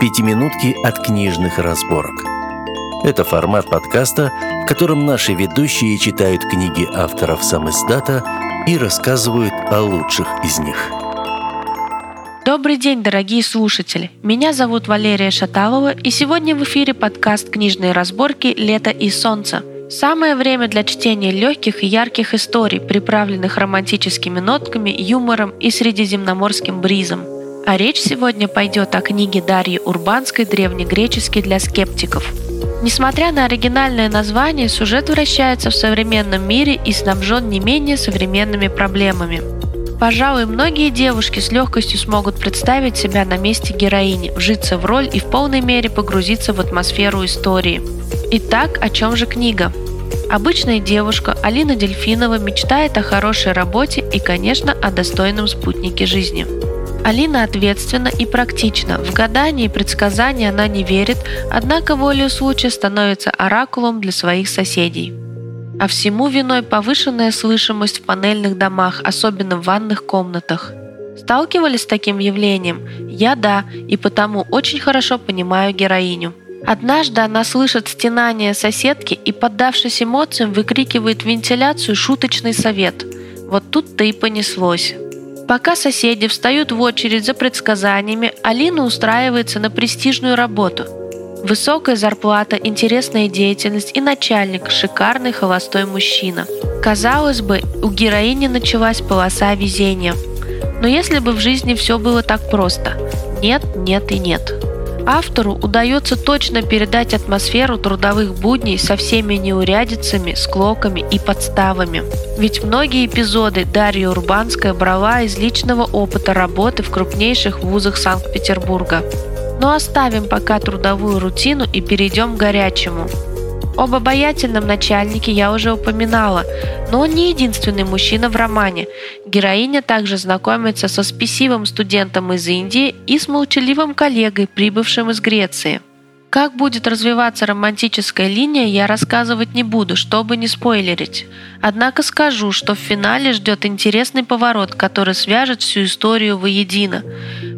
Пятиминутки от книжных разборок. Это формат подкаста, в котором наши ведущие читают книги авторов сам издата и рассказывают о лучших из них. Добрый день, дорогие слушатели! Меня зовут Валерия Шаталова, и сегодня в эфире подкаст «Книжные разборки. Лето и солнце». Самое время для чтения легких и ярких историй, приправленных романтическими нотками, юмором и средиземноморским бризом – а речь сегодня пойдет о книге Дарьи Урбанской «Древнегреческий для скептиков». Несмотря на оригинальное название, сюжет вращается в современном мире и снабжен не менее современными проблемами. Пожалуй, многие девушки с легкостью смогут представить себя на месте героини, вжиться в роль и в полной мере погрузиться в атмосферу истории. Итак, о чем же книга? Обычная девушка Алина Дельфинова мечтает о хорошей работе и, конечно, о достойном спутнике жизни – Алина ответственна и практична. В гадания и предсказания она не верит, однако волею случая становится оракулом для своих соседей. А всему виной повышенная слышимость в панельных домах, особенно в ванных комнатах. Сталкивались с таким явлением? Я да, и потому очень хорошо понимаю героиню. Однажды она слышит стенание соседки и, поддавшись эмоциям, выкрикивает в вентиляцию шуточный совет. Вот тут-то и понеслось. Пока соседи встают в очередь за предсказаниями, Алина устраивается на престижную работу. Высокая зарплата, интересная деятельность и начальник – шикарный холостой мужчина. Казалось бы, у героини началась полоса везения. Но если бы в жизни все было так просто – нет, нет и нет – Автору удается точно передать атмосферу трудовых будней со всеми неурядицами, склоками и подставами. Ведь многие эпизоды Дарья Урбанская брала из личного опыта работы в крупнейших вузах Санкт-Петербурга. Но оставим пока трудовую рутину и перейдем к горячему. Об обаятельном начальнике я уже упоминала, но он не единственный мужчина в романе. Героиня также знакомится со спесивым студентом из Индии и с молчаливым коллегой, прибывшим из Греции. Как будет развиваться романтическая линия, я рассказывать не буду, чтобы не спойлерить. Однако скажу, что в финале ждет интересный поворот, который свяжет всю историю воедино.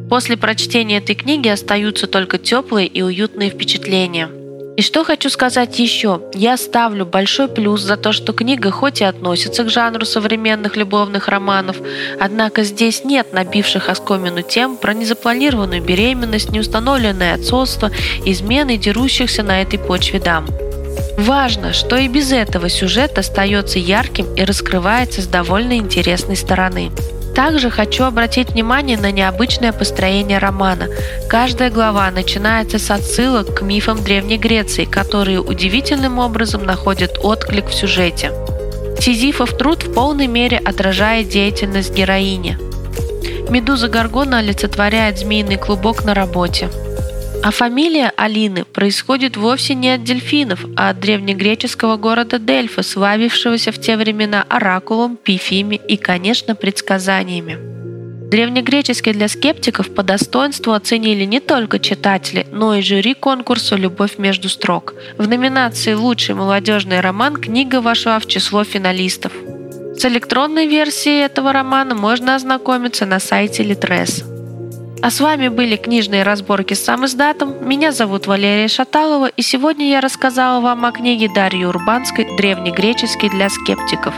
После прочтения этой книги остаются только теплые и уютные впечатления. И что хочу сказать еще. Я ставлю большой плюс за то, что книга хоть и относится к жанру современных любовных романов, однако здесь нет набивших оскомину тем про незапланированную беременность, неустановленное отцовство, измены дерущихся на этой почве дам. Важно, что и без этого сюжет остается ярким и раскрывается с довольно интересной стороны. Также хочу обратить внимание на необычное построение романа. Каждая глава начинается с отсылок к мифам Древней Греции, которые удивительным образом находят отклик в сюжете. Сизифов труд в полной мере отражает деятельность героини. Медуза Гаргона олицетворяет змеиный клубок на работе – а фамилия Алины происходит вовсе не от дельфинов, а от древнегреческого города Дельфа, славившегося в те времена оракулом, пифиями и, конечно, предсказаниями. Древнегреческий для скептиков по достоинству оценили не только читатели, но и жюри конкурса «Любовь между строк». В номинации «Лучший молодежный роман» книга вошла в число финалистов. С электронной версией этого романа можно ознакомиться на сайте Литрес. А с вами были книжные разборки с сам издатом. Меня зовут Валерия Шаталова, и сегодня я рассказала вам о книге Дарьи Урбанской «Древнегреческий для скептиков».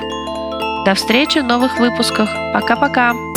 До встречи в новых выпусках. Пока-пока!